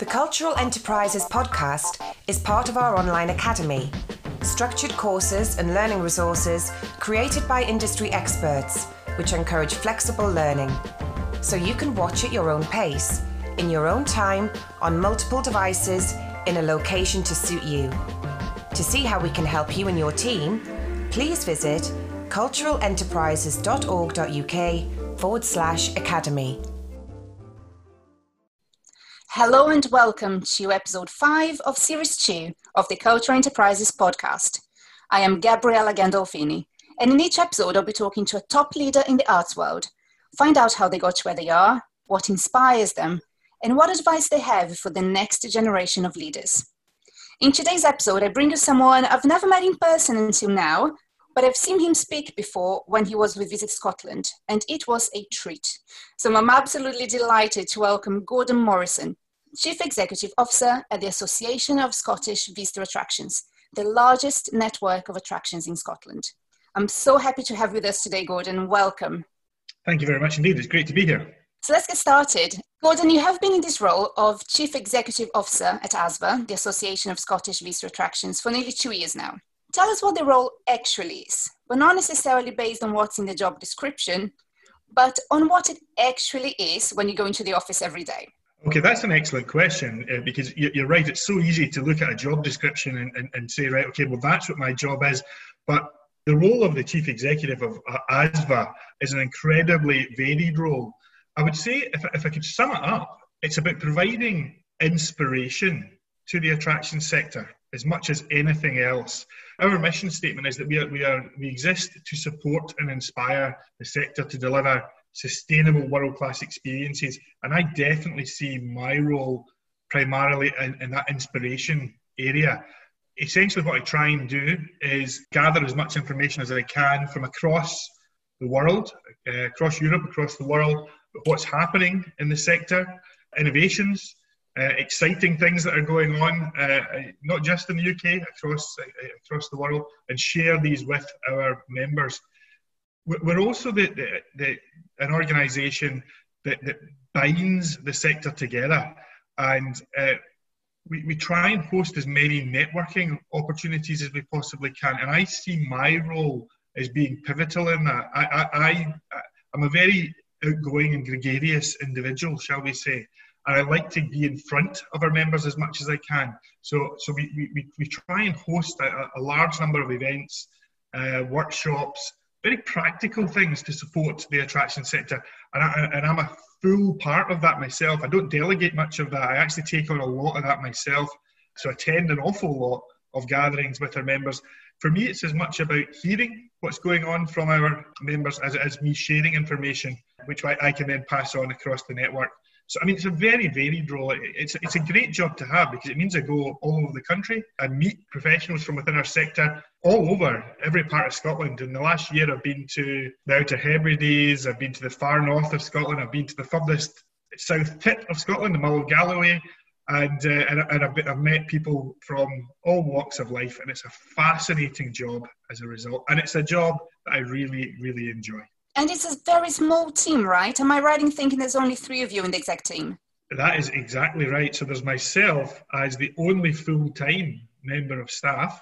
The Cultural Enterprises podcast is part of our online academy. Structured courses and learning resources created by industry experts, which encourage flexible learning. So you can watch at your own pace, in your own time, on multiple devices, in a location to suit you. To see how we can help you and your team, please visit culturalenterprises.org.uk forward slash academy. Hello and welcome to episode 5 of series 2 of the Culture Enterprises podcast. I am Gabriella Gandolfini, and in each episode I'll be talking to a top leader in the arts world, find out how they got to where they are, what inspires them, and what advice they have for the next generation of leaders. In today's episode, I bring you someone I've never met in person until now, but I've seen him speak before when he was with Visit Scotland, and it was a treat. So I'm absolutely delighted to welcome Gordon Morrison, Chief Executive Officer at the Association of Scottish Visitor Attractions, the largest network of attractions in Scotland. I'm so happy to have you with us today, Gordon. Welcome. Thank you very much indeed. It's great to be here. So let's get started. Gordon, you have been in this role of Chief Executive Officer at ASVA, the Association of Scottish Visitor Attractions, for nearly two years now. Tell us what the role actually is, but not necessarily based on what's in the job description, but on what it actually is when you go into the office every day. Okay, that's an excellent question uh, because you're right. It's so easy to look at a job description and, and, and, say, right, okay, well, that's what my job is. But the role of the chief executive of uh, ASVA is an incredibly varied role. I would say, if, if I could sum it up, it's about providing inspiration to the attraction sector as much as anything else. Our mission statement is that we are, we are we exist to support and inspire the sector to deliver sustainable world class experiences, and I definitely see my role primarily in, in that inspiration area. Essentially, what I try and do is gather as much information as I can from across the world, uh, across Europe, across the world, what's happening in the sector, innovations, uh, exciting things that are going on, uh, not just in the UK, across uh, across the world, and share these with our members. We're also the, the, the an organisation that, that binds the sector together, and uh, we, we try and host as many networking opportunities as we possibly can. And I see my role as being pivotal in that. I, I, I I'm a very outgoing and gregarious individual, shall we say and I like to be in front of our members as much as I can. So, so we, we, we try and host a, a large number of events, uh, workshops, very practical things to support the attraction sector. And, I, I'm a full part of that myself. I don't delegate much of that. I actually take on a lot of that myself. So I attend an awful lot of gatherings with our members. For me, it's as much about hearing what's going on from our members as it is me sharing information, which I, I can then pass on across the network. So, I mean, it's a very varied role. It's, it's a great job to have because it means I go all over the country and meet professionals from within our sector all over every part of Scotland. In the last year, I've been to the Outer Hebrides, I've been to the far north of Scotland, I've been to the furthest south tip of Scotland, the Mull of Galloway, and, uh, and, and I've, I've, met people from all walks of life, and it's a fascinating job as a result. And it's a job that I really, really enjoy. And it's a very small team, right? Am I right in thinking there's only three of you in the exec team? That is exactly right. So there's myself as the only full time member of staff.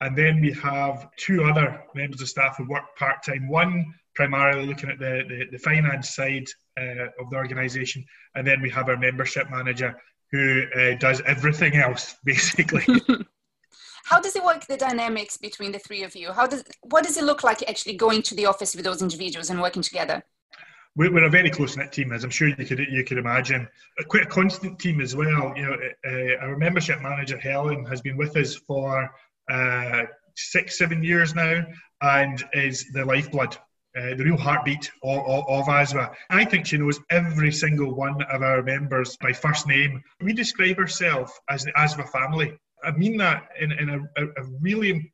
And then we have two other members of staff who work part time. One primarily looking at the, the, the finance side uh, of the organisation. And then we have our membership manager who uh, does everything else, basically. How does it work, the dynamics between the three of you? How does, what does it look like actually going to the office with those individuals and working together? We're a very close knit team, as I'm sure you could you could imagine. Quite a constant team as well. You know, uh, our membership manager Helen has been with us for uh, six, seven years now, and is the lifeblood uh, the real heartbeat of, of, of, ASVA. I think she knows every single one of our members by first name. We describe ourselves as the ASVA family. I mean that in, in a, a really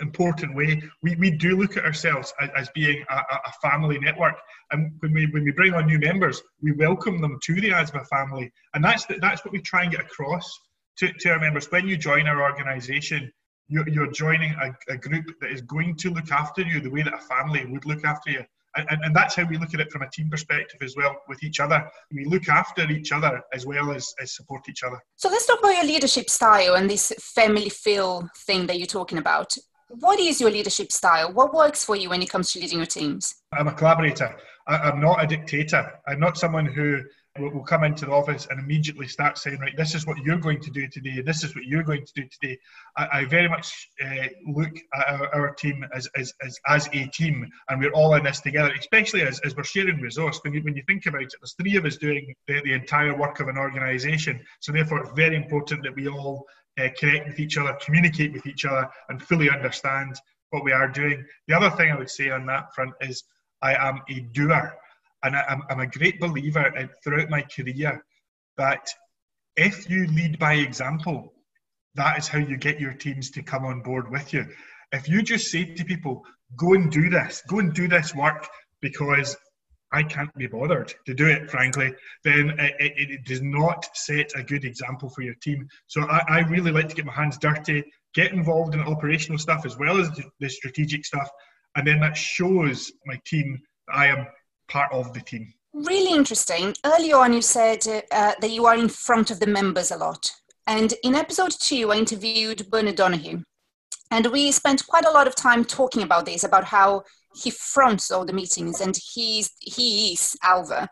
important way. We, we do look at ourselves as, as being a, a, family network. And when we, when we bring on new members, we welcome them to the ASVA family. And that's, the, that's what we try and get across to, to our members. When you join our organisation, you're, you're joining a, a group that is going to look after you the way that a family would look after you. And, and that's how we look at it from a team perspective as well with each other. We look after each other as well as, as support each other. So let's talk about your leadership style and this family feel thing that you're talking about. What is your leadership style? What works for you when it comes to leading your teams? I'm a collaborator. I, am not a dictator. I'm not someone who will, come into the office and immediately start saying, right, this is what you're going to do today, this is what you're going to do today. I, I very much uh, look at our, our team as, as, as, as, a team and we're all in this together, especially as, as we're sharing resource. When you, when you think about it, there's three of us doing the, the entire work of an organisation. So therefore, it's very important that we all uh, connect with each other, communicate with each other, and fully understand what we are doing. The other thing I would say on that front is I am a doer. And I, am I'm a great believer in, throughout my career that if you lead by example, that is how you get your teams to come on board with you. If you just say to people, go and do this, go and do this work because I can't be bothered to do it, frankly, then it, it, it, does not set a good example for your team. So I, I, really like to get my hands dirty, get involved in operational stuff as well as the strategic stuff, and then that shows my team that I am part of the team. Really interesting. Earlier on, you said uh, that you are in front of the members a lot. And in episode two, I interviewed Bernard Donoghue. And we spent quite a lot of time talking about this, about how he fronts all the meetings and he's, he is ALVA.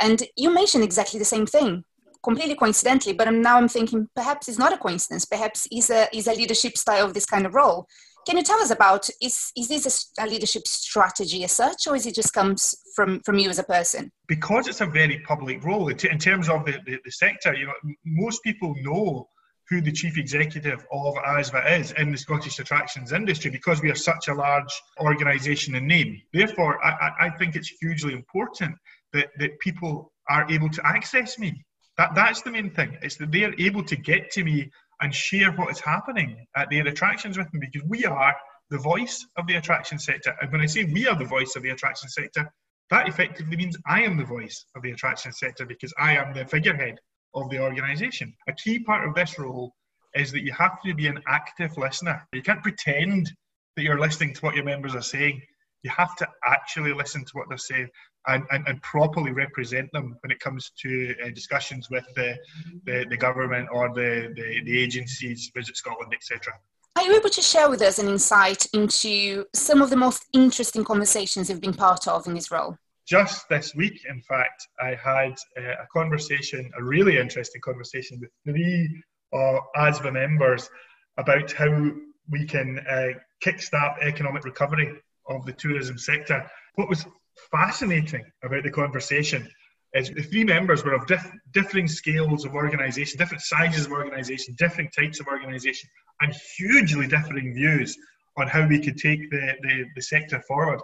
And you mentioned exactly the same thing, completely coincidentally, but now I'm thinking perhaps it's not a coincidence. Perhaps it's a, it's a leadership style of this kind of role. Can you tell us about is is this a, a, leadership strategy as such, or is it just comes from from you as a person? Because it's a very public role in terms of the, the, the sector. You know, most people know who the chief executive of ASVA is in the Scottish attractions industry because we are such a large organisation in name. Therefore, I, I think it's hugely important that, that people are able to access me. That, that's the main thing. It's that they're able to get to me and share what is happening at their attractions with me because we are the voice of the attraction sector. And when I say we are the voice of the attraction sector, that effectively means I am the voice of the attraction sector because I am the figurehead of the organisation. A key part of this role is that you have to be an active listener. You can't pretend that you're listening to what your members are saying. You have to actually listen to what they're saying and, and, and properly represent them when it comes to uh, discussions with the, the, the, government or the, the, the agencies, Visit Scotland, etc. Are you able to share with us an insight into some of the most interesting conversations you've been part of in this role? Just this week, in fact, I had uh, a conversation, a really interesting conversation with three uh, ASVA members about how we can uh, kickstart economic recovery of the tourism sector. What was fascinating about the conversation is the three members were of diff- differing scales of organisation, different sizes of organisation, different types of organisation, and hugely differing views on how we could take the, the, the sector forward.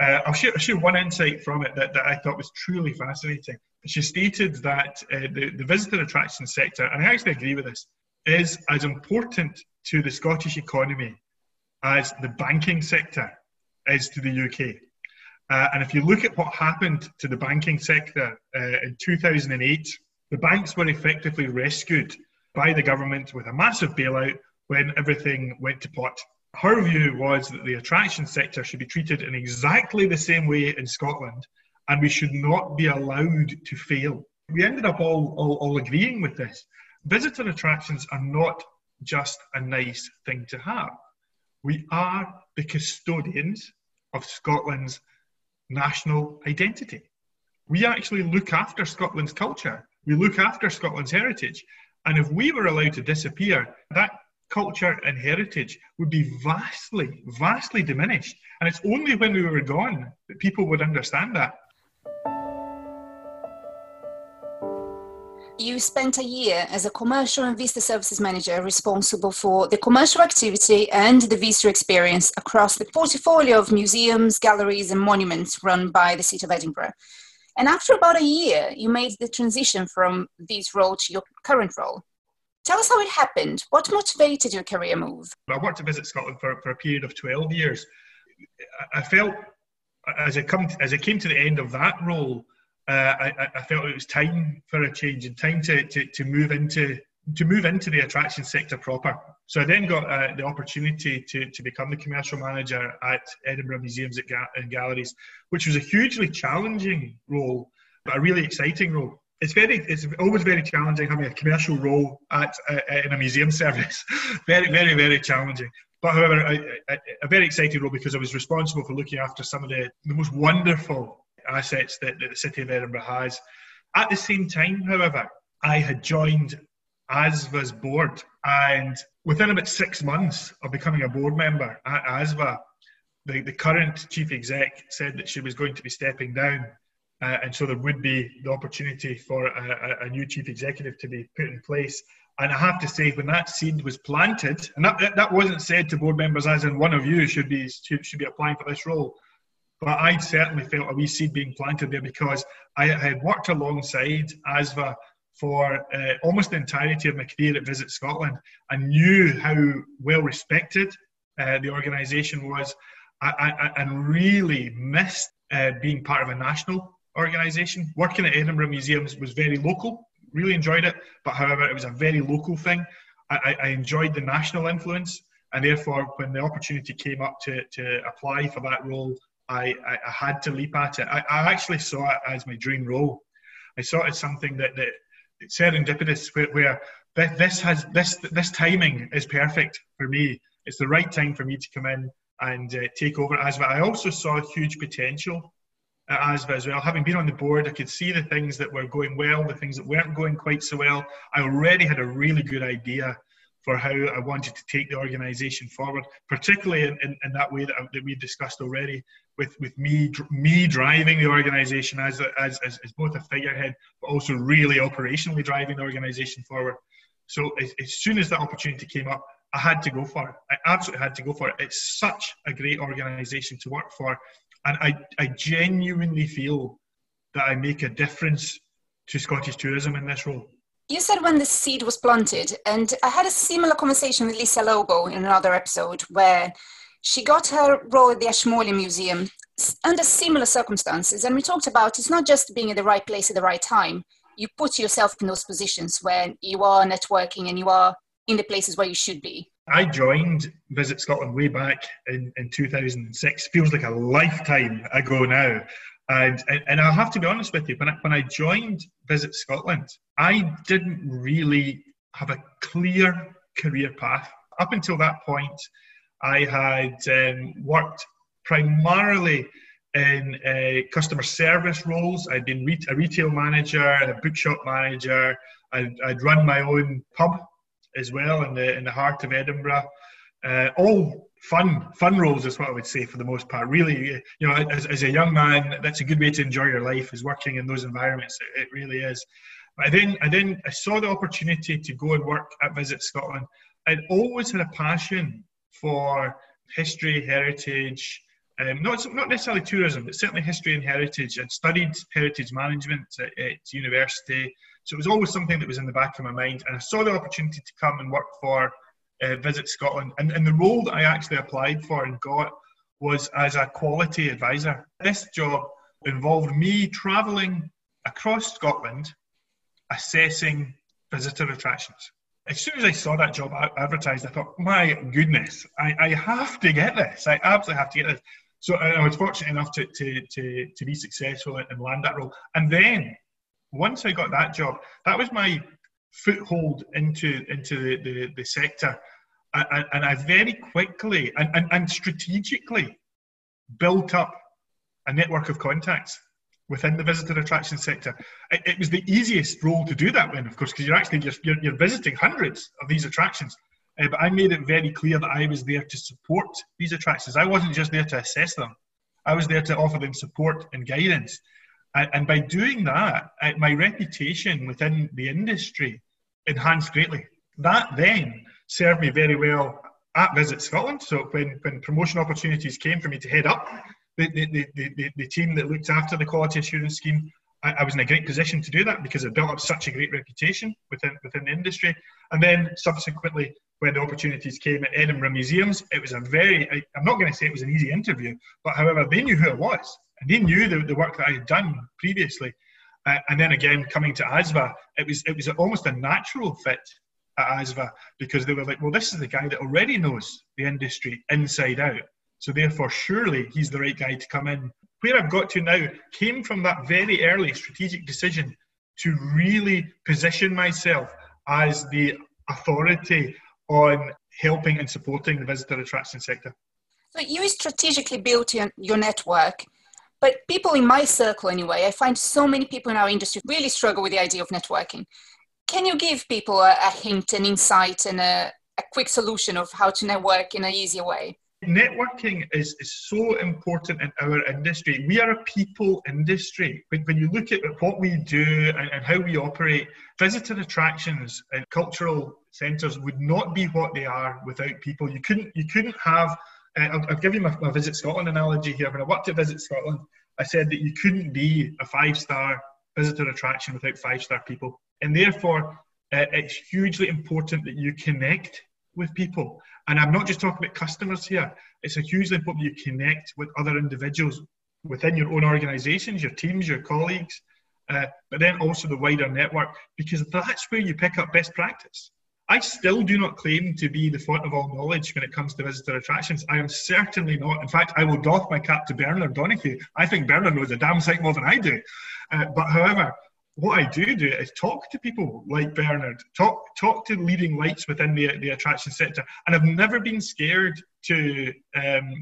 Uh, I'll, share, I'll, share, one insight from it that, that I thought was truly fascinating. She stated that uh, the, the visitor attraction sector, and I actually agree with this, is as important to the Scottish economy as the banking sector is to the UK. Uh, and if you look at what happened to the banking sector uh, in 2008, the banks were effectively rescued by the government with a massive bailout when everything went to pot her view was that the attraction sector should be treated in exactly the same way in Scotland and we should not be allowed to fail. We ended up all, all, all agreeing with this. Visitor attractions are not just a nice thing to have. We are the custodians of Scotland's national identity. We actually look after Scotland's culture. We look after Scotland's heritage. And if we were allowed to disappear, that culture and heritage would be vastly, vastly diminished. And it's only when we were gone that people would understand that. You spent a year as a commercial and visitor services manager responsible for the commercial activity and the visitor experience across the portfolio of museums, galleries, and monuments run by the City of Edinburgh. And after about a year, you made the transition from this role to your current role. Tell us how it happened. What motivated your career move? I worked to Visit Scotland for, for a period of 12 years. I felt as I, come as I came to the end of that role, uh, I, I, felt it was time for a change and time to, to, to move into to move into the attraction sector proper. So I then got uh, the opportunity to, to become the commercial manager at Edinburgh Museums and Galleries, which was a hugely challenging role, but a really exciting role. It's very, it's always very challenging having a commercial role at uh, in a museum service. very, very, very challenging. But however, a, a, a, very exciting role because I was responsible for looking after some of the, the most wonderful assets that, that the city of Edinburgh has. At the same time, however, I had joined ASVA's board. And within about six months of becoming a board member at ASVA, the, the current chief exec said that she was going to be stepping down. Uh, and so there would be the opportunity for a, a, new chief executive to be put in place. And I have to say, when that seed was planted, and that, that wasn't said to board members as in one of you should be, should, should be applying for this role, but I certainly felt a wee seed being planted there because I had worked alongside ASVA for uh, almost the entirety of my career at Visit Scotland. I knew how well respected uh, the organisation was I, I, and really missed uh, being part of a national organisation. Working at Edinburgh Museums was very local, really enjoyed it, but however, it was a very local thing. I, I enjoyed the national influence, and therefore, when the opportunity came up to, to apply for that role, I, I, had to leap at it. I, I actually saw it as my dream role. I saw it as something that, that serendipitous where, where this has this this timing is perfect for me. It's the right time for me to come in and uh, take over ASVA. I also saw huge potential at ASVA as well. Having been on the board, I could see the things that were going well, the things that weren't going quite so well. I already had a really good idea for how I wanted to take the organisation forward, particularly in, in, in that way that, that we discussed already, with, with me me driving the organisation as, as, as, as, both a figurehead, but also really operationally driving the organisation forward. So as, as soon as that opportunity came up, I had to go for it. I absolutely had to go for it. It's such a great organisation to work for, and I, I genuinely feel that I make a difference to Scottish tourism in this role. You said when the seed was planted, and I had a similar conversation with Lisa Lobo in another episode where she got her role at the Ashmolean Museum under similar circumstances. And we talked about it's not just being at the right place at the right time. You put yourself in those positions where you are networking and you are in the places where you should be. I joined Visit Scotland way back in, in 2006. Feels like a lifetime ago now. And, and, and I'll have to be honest with you, when I, when I joined Visit Scotland, I didn't really have a clear career path. Up until that point, I had um, worked primarily in uh, customer service roles. I'd been re- a retail manager, a bookshop manager. I'd, I'd, run my own pub as well in the in the heart of Edinburgh. Uh, all fun fun roles is what I would say for the most part. Really, you know, as, as a young man, that's a good way to enjoy your life is working in those environments. It, it really is. I then I then I saw the opportunity to go and work at Visit Scotland. I'd always had a passion for history, heritage, um, not not necessarily tourism, but certainly history and heritage. I'd studied heritage management at, at university, so it was always something that was in the back of my mind. And I saw the opportunity to come and work for uh, Visit Scotland. And, and the role that I actually applied for and got was as a quality advisor. This job involved me travelling across Scotland assessing visitor attractions. As soon as I saw that job advertised, I thought, my goodness, I, I have to get this. I absolutely have to get this. So I was fortunate enough to, to, to, to be successful and land that role. And then once I got that job, that was my foothold into, into the, the, the sector and, and I very quickly and, and, and strategically built up a network of contacts within the visitor attraction sector. It, it, was the easiest role to do that in, of course, because you're actually you're, you're, visiting hundreds of these attractions. Uh, but I made it very clear that I was there to support these attractions. I wasn't just there to assess them. I was there to offer them support and guidance. And, and by doing that, uh, my reputation within the industry enhanced greatly. That then served me very well at Visit Scotland. So when, when promotion opportunities came for me to head up the, the, the, the, team that looked after the quality assurance scheme, I, I, was in a great position to do that because it built up such a great reputation within within the industry. And then subsequently, when the opportunities came at Edinburgh Museums, it was a very, I, am not going to say it was an easy interview, but however, they knew who it was and they knew the, the work that I had done previously. Uh, and then again, coming to ASVA, it was it was almost a natural fit at ASVA because they were like, well, this is the guy that already knows the industry inside out. So therefore, surely he's the right guy to come in. Where I've got to now came from that very early strategic decision to really position myself as the authority on helping and supporting the visitor attraction sector. So you strategically built your, network, but people in my circle anyway, I find so many people in our industry really struggle with the idea of networking. Can you give people a, a hint, an insight, and a, a quick solution of how to network in an easier way? Networking is, is so important in our industry. We are a people industry. When, when you look at what we do and, and how we operate, visitor attractions and cultural centres would not be what they are without people. You couldn't you couldn't have. Uh, I'll, I'll, give you my, my Visit Scotland analogy here. When I worked at Visit Scotland, I said that you couldn't be a five star visitor attraction without five star people, and therefore uh, it's hugely important that you connect with people. And I'm not just talking about customers here. It's a hugely important you connect with other individuals within your own organisations, your teams, your colleagues, uh, but then also the wider network, because that's where you pick up best practice. I still do not claim to be the font of all knowledge when it comes to visitor attractions. I am certainly not. In fact, I will doff my cap to Bernard Donoghue. I think Bernard knows a damn sight more than I do. Uh, but however, what I do do is talk to people like Bernard, talk talk to leading lights within the, the attraction sector, and I've never been scared to um,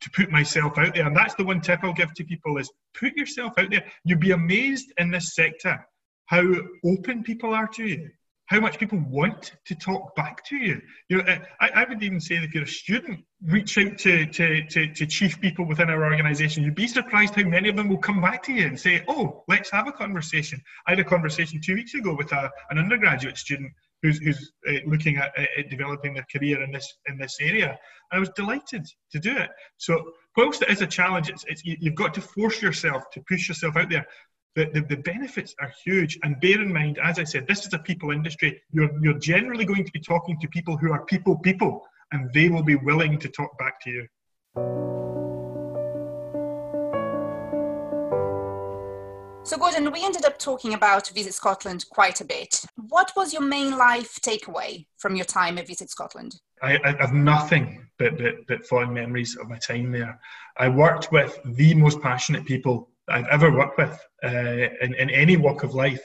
to put myself out there. And that's the one tip I'll give to people: is put yourself out there. You'll be amazed in this sector how open people are to you how much people want to talk back to you. You know, I, I would even say that if you're a student, reach out to, to, to, to chief people within our organisation. You'd be surprised how many of them will come back to you and say, "Oh, let's have a conversation." I had a conversation two weeks ago with a, an undergraduate student who's, who's uh, looking at, at, developing their career in this in this area, and I was delighted to do it. So, whilst it is a challenge, it's, it's you've got to force yourself to push yourself out there the, the, the, benefits are huge. And bear in mind, as I said, this is a people industry. You're, you're generally going to be talking to people who are people people, and they will be willing to talk back to you. So, Gordon, we ended up talking about Visit Scotland quite a bit. What was your main life takeaway from your time at Visit Scotland? I, I have nothing but, but, but fond memories of my time there. I worked with the most passionate people I've ever worked with uh, in, in any walk of life,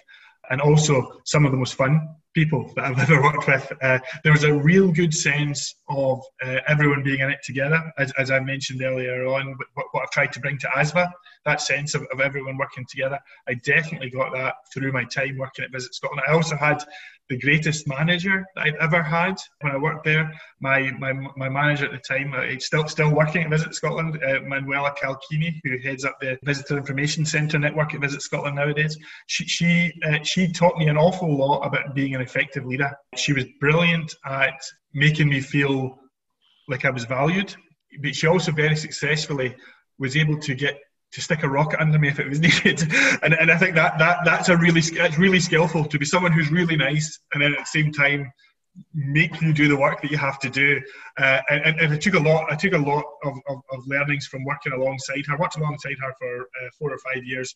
and also some of the most fun people that I've ever worked with. Uh, there was a real good sense of uh, everyone being in it together, as, as I mentioned earlier on, what, what, I've tried to bring to ASVA, that sense of, of everyone working together. I definitely got that through my time working at Visit Scotland. I also had the greatest manager that I'd ever had when I worked there. My my, my manager at the time, uh, still still working at Visit Scotland, uh, Manuela Calchini, who heads up the Visitor Information Centre network at Visit Scotland nowadays. She she uh, she taught me an awful lot about being an effective leader. She was brilliant at making me feel like I was valued, but she also very successfully was able to get to stick a rocket under me if it was needed. And, and I think that, that that's a really that's really skillful to be someone who's really nice and then at the same time make you do the work that you have to do. Uh, and, and took a lot I took a lot of, of, of, learnings from working alongside her. I worked alongside her for uh, four or five years.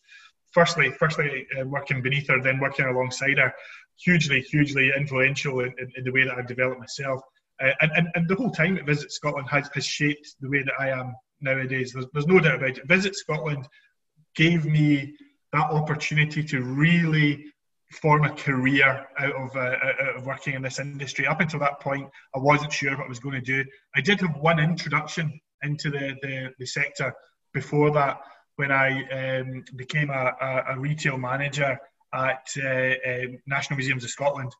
Firstly, firstly uh, working beneath her, then working alongside her, hugely, hugely influential in, in, in the way that I've developed myself. Uh, and, and, and the whole time at Visit Scotland has, has shaped the way that I am nowadays. There's, there's no doubt about it. Visit Scotland gave me that opportunity to really form a career out of, uh, out of working in this industry. Up until that point, I wasn't sure what I was going to do. I did have one introduction into the, the, the sector before that when I um, became a, a, a, retail manager at uh, um, National Museums of Scotland.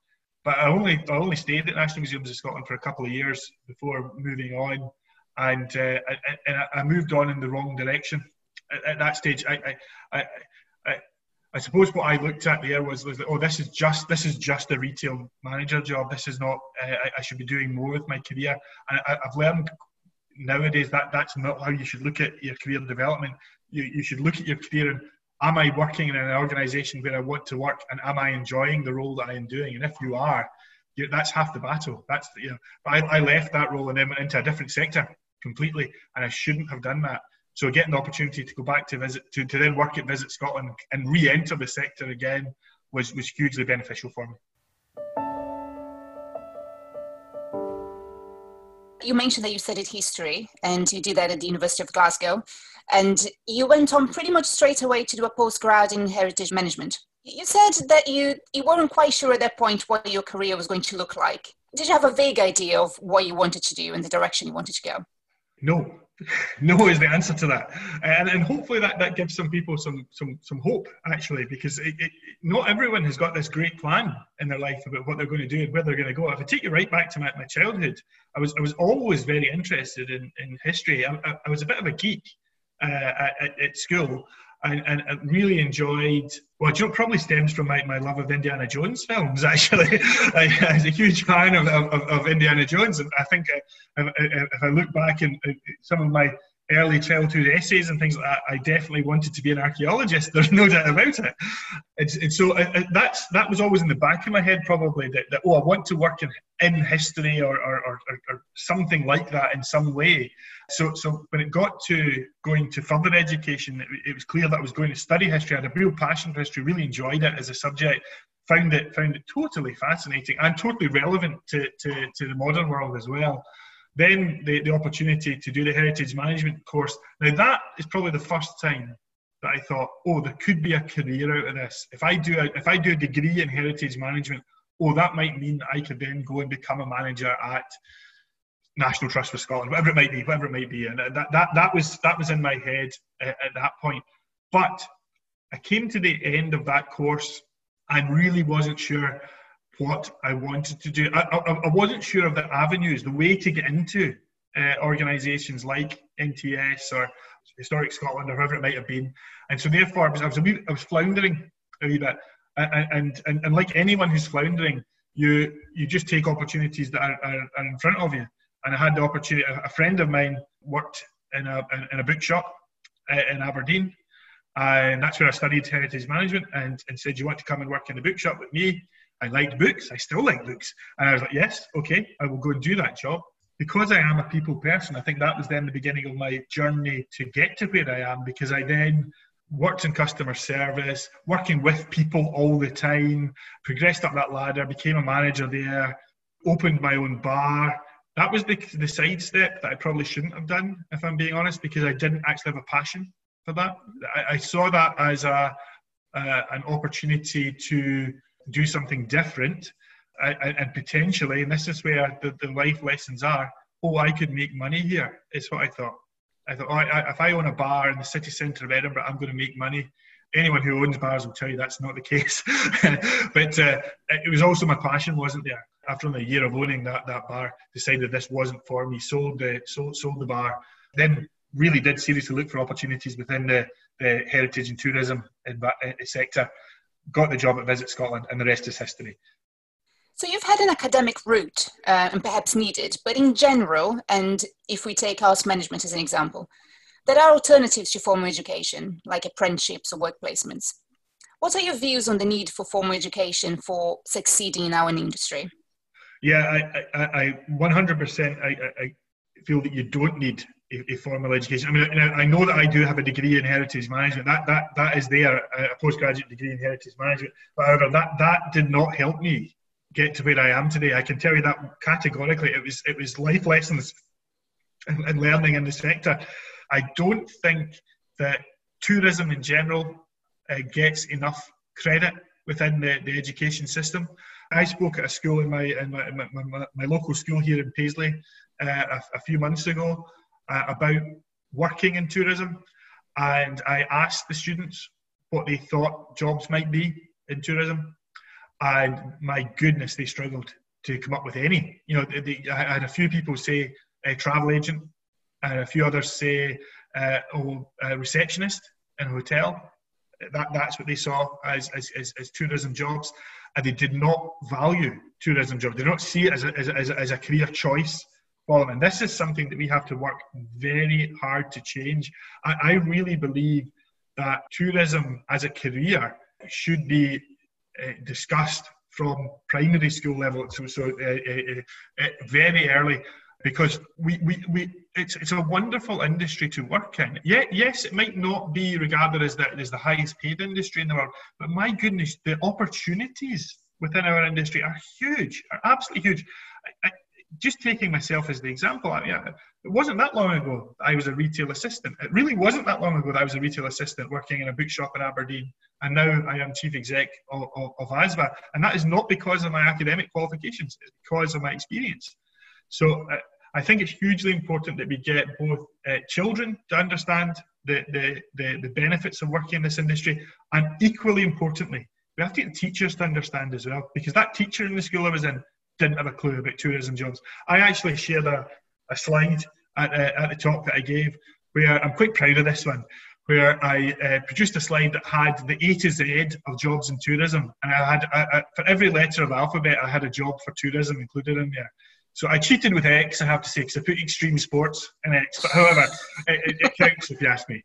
But I only I only stayed at National Museums of Scotland for a couple of years before moving on and uh, and I moved on in the wrong direction at, at that stage. I, I, I, I, suppose what I looked at there was was oh, this is just this is just a retail manager job. This is not. Uh, I, I, should be doing more with my career, and I, have learned nowadays that that's not how you should look at your career development. You, you should look at your career and am I working in an organisation where I want to work, and am I enjoying the role that I am doing? And if you are, you, that's half the battle. That's you know. I, I left that role and then went into a different sector completely, and I shouldn't have done that. So getting the opportunity to go back to visit to, to then work at Visit Scotland and re-enter the sector again was was hugely beneficial for me. You mentioned that you studied history and you did that at the University of Glasgow. And you went on pretty much straight away to do a postgrad in heritage management. You said that you, you weren't quite sure at that point what your career was going to look like. Did you have a vague idea of what you wanted to do and the direction you wanted to go? No, no is the answer to that. And, and hopefully that, that gives some people some some some hope actually because it, it, not everyone has got this great plan in their life about what they're going to do and where they're going to go. If i take you right back to my, my childhood i was i was always very interested in, in history. I, I, I was a bit of a geek uh, at, at school and, and, and, really enjoyed. Well, you know, probably stems from my, my love of Indiana Jones films. Actually, I, I was a huge fan of, of, of, Indiana Jones, and I think uh, if, if I look back in uh, some of my early childhood essays and things like that, I definitely wanted to be an archaeologist. There's no doubt about it. It's, it's so uh, uh, that's that was always in the back of my head, probably that, that oh, I want to work in, in history or, or, or, or something like that in some way. So, so when it got to going to further education, it, it was clear that I was going to study history. I had a real passion for history, really enjoyed it as a subject, found it found it totally fascinating and totally relevant to, to, to the modern world as well. Then the, the opportunity to do the heritage management course. Now that is probably the first time that I thought, oh, there could be a career out of this. If I do a, if I do a degree in heritage management, oh, that might mean that I could then go and become a manager at National Trust for Scotland, whatever it might be, whatever it might be. And that, that, that was that was in my head at, at that point. But I came to the end of that course and really wasn't sure what I wanted to do. I, I, I wasn't sure of the avenues, the way to get into uh, organisations like NTS or Historic Scotland or whoever it might have been. And so therefore, I was, I was, wee, I was floundering a wee bit. And, and, and like anyone who's floundering, you, you just take opportunities that are, are, are in front of you. And I had the opportunity, a friend of mine worked in a, in a bookshop uh, in Aberdeen. And that's where I studied heritage management and, and said, You want to come and work in the bookshop with me? I liked books. I still like books. And I was like, yes, okay, I will go and do that job. Because I am a people person, I think that was then the beginning of my journey to get to where I am because I then worked in customer service, working with people all the time, progressed up that ladder, became a manager there, opened my own bar. That was the, the side step that I probably shouldn't have done, if I'm being honest, because I didn't actually have a passion for that. I, I saw that as a, uh, an opportunity to do something different and potentially, and this is where the, the life lessons are, oh, I could make money here, is what I thought. I thought, oh, I, if I own a bar in the city centre of Edinburgh, I'm going to make money. Anyone who owns bars will tell you that's not the case. but uh, it was also my passion, wasn't there? After only a year of owning that, that bar, decided this wasn't for me, sold the, sold, sold the bar, then really did seriously look for opportunities within the, the heritage and tourism sector got the job at Visit Scotland, and the rest is history. So you've had an academic route, uh, and perhaps needed, but in general, and if we take arts management as an example, there are alternatives to formal education, like apprenticeships or work placements. What are your views on the need for formal education for succeeding in our industry? Yeah, I, I, I 100% I, I feel that you don't need a, a, formal education. I mean, I know that I do have a degree in heritage management. That that that is there, a postgraduate degree in heritage management. However, that that did not help me get to where I am today. I can tell you that categorically. It was it was life lessons and, and learning in the sector. I don't think that tourism in general uh, gets enough credit within the, the education system. I spoke at a school in my in my, my, my, my local school here in Paisley uh, a, a, few months ago, uh, about working in tourism, and I asked the students what they thought jobs might be in tourism, and my goodness, they struggled to come up with any. You know, they, they, I had a few people say a travel agent, and a few others say uh, oh, a receptionist in a hotel. That, that's what they saw as, as, as, as tourism jobs, and they did not value tourism jobs. They did not see it as a, as a, as a career choice well, and this is something that we have to work very hard to change. I, I really believe that tourism as a career should be uh, discussed from primary school level, so, so uh, uh, very early, because we, we, we it's, it's a wonderful industry to work in. Yeah, yes, it might not be regarded as the, as the highest paid industry in the world, but my goodness, the opportunities within our industry are huge, are absolutely huge. I, just taking myself as the example, I mean, it wasn't that long ago I was a retail assistant. It really wasn't that long ago that I was a retail assistant working in a bookshop in Aberdeen. And now I am chief exec of, of, of ASVA. And that is not because of my academic qualifications, it's because of my experience. So uh, I think it's hugely important that we get both uh, children to understand the, the, the, the benefits of working in this industry, and equally importantly, we have to get teachers to understand as well, because that teacher in the school I was in didn't have a clue about tourism jobs. I actually shared a, a slide at, uh, at the talk that I gave where I'm quite proud of this one, where I uh, produced a slide that had the A to Z of jobs in tourism. And I had, I, I, for every letter of the alphabet, I had a job for tourism included in there. So I cheated with X, I have to say, because I put extreme sports in X. But however, it, it, counts if you ask me.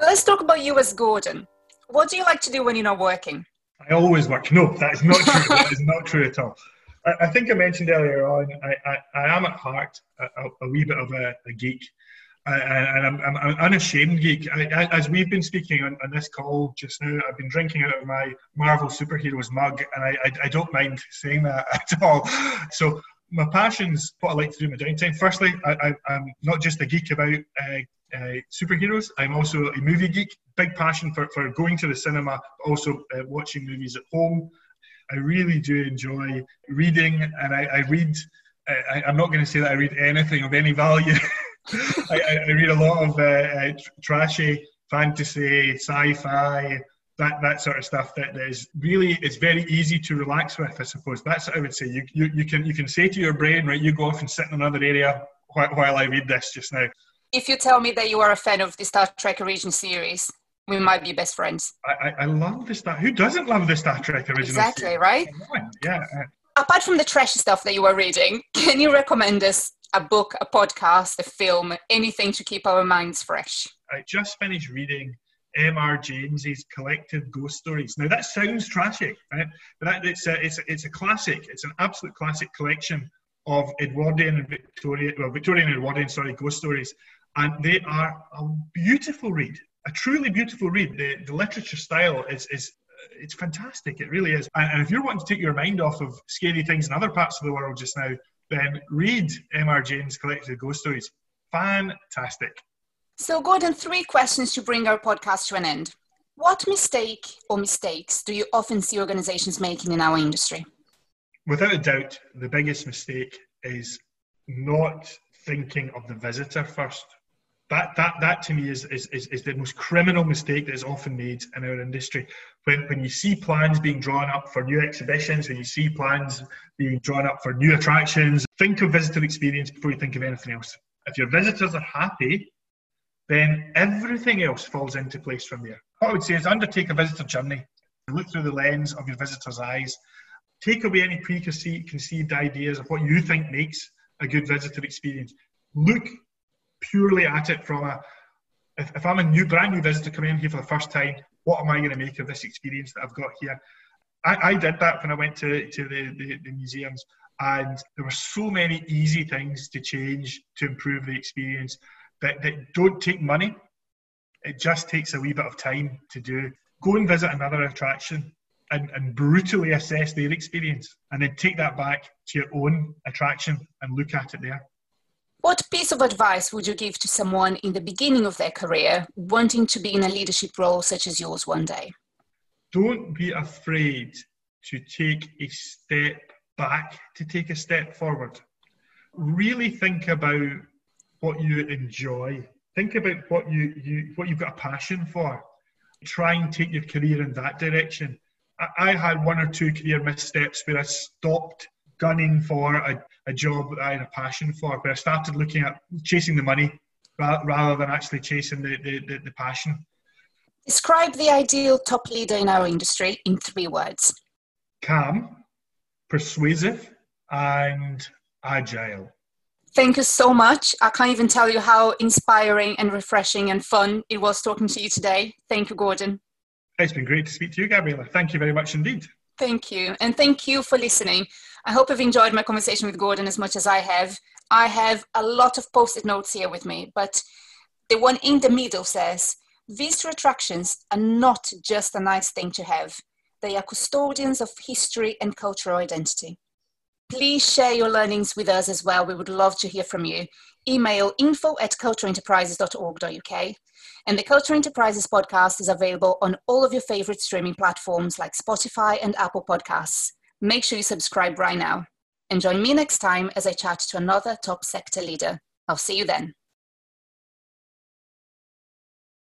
Let's talk about you as Gordon. What do you like to do when you're not working? I always work. No, that is not true. that is not true at all. I, I, think I mentioned earlier on, I, I, I am at heart a, a, wee bit of a, a geek. and I'm, I'm, an unashamed geek. as we've been speaking on, on, this call just now, I've been drinking out of my Marvel Superheroes mug, and I, I, don't mind saying that at all. So my passions, what I like to do in my downtime. Firstly, I, am not just a geek about uh, uh, superheroes. I'm also a movie geek. Big passion for, for going to the cinema, but also uh, watching movies at home. I really do enjoy reading, and I, I read. I, am not going to say that I read anything of any value. I, I, read a lot of uh, uh, trashy fantasy, sci-fi, that that sort of stuff. That, is really it's very easy to relax with. I suppose that's what I would say. You, you you can you can say to your brain, right? You go off and sit in another area while I read this just now if you tell me that you are a fan of the Star Trek Origin series, we might be best friends. I, I love the Star. Who doesn't love the Star Trek original? Exactly series? right. Yeah. Apart from the trashy stuff that you are reading, can you recommend us a book, a podcast, a film, anything to keep our minds fresh? I just finished reading M.R. James's collected ghost stories. Now that sounds trashy, right? But that, it's a, it's a, it's a classic. It's an absolute classic collection of Edwardian and Victorian, well, Victorian and Edwardian, sorry, ghost stories and they are a beautiful read, a truly beautiful read. The, the literature style is, is it's fantastic. It really is. And, and, if you're wanting to take your mind off of scary things in other parts of the world just now, then read M.R. James' collected ghost stories. Fantastic. So, Gordon, three questions to bring our podcast to an end. What mistake or mistakes do you often see organizations making in our industry? Without a doubt, the biggest mistake is not thinking of the visitor first that that that to me is, is is is the most criminal mistake that is often made in our industry. When when you see plans being drawn up for new exhibitions, when you see plans being drawn up for new attractions, think of visitor experience before you think of anything else. If your visitors are happy, then everything else falls into place from there. What I would say is undertake a visitor journey. Look through the lens of your visitor's eyes. Take away any preconceived ideas of what you think makes a good visitor experience. Look purely at it from a if, if I'm a new brand new visitor coming in here for the first time, what am I going to make of this experience that I've got here? I, I did that when I went to, to the, the, the museums and there were so many easy things to change to improve the experience that, that don't take money. It just takes a wee bit of time to do. Go and visit another attraction and, and brutally assess their experience and then take that back to your own attraction and look at it there. What piece of advice would you give to someone in the beginning of their career wanting to be in a leadership role such as yours one day? Don't be afraid to take a step back, to take a step forward. Really think about what you enjoy. Think about what you, you what you've got a passion for. Try and take your career in that direction. I, had one or two career missteps where I stopped gunning for a, a job that I had a passion for, but I started looking at chasing the money rather than actually chasing the, the, the, the passion. Describe the ideal top leader in our industry in three words calm, persuasive, and agile. Thank you so much. I can't even tell you how inspiring and refreshing and fun it was talking to you today. Thank you, Gordon. It's been great to speak to you, Gabriella. Thank you very much indeed. Thank you. And thank you for listening. I hope you've enjoyed my conversation with Gordon as much as I have. I have a lot of post it notes here with me, but the one in the middle says visitor attractions are not just a nice thing to have, they are custodians of history and cultural identity. Please share your learnings with us as well. We would love to hear from you. Email info at cultureenterprises.org.uk. And the Culture Enterprises podcast is available on all of your favorite streaming platforms like Spotify and Apple Podcasts. Make sure you subscribe right now. And join me next time as I chat to another top sector leader. I'll see you then.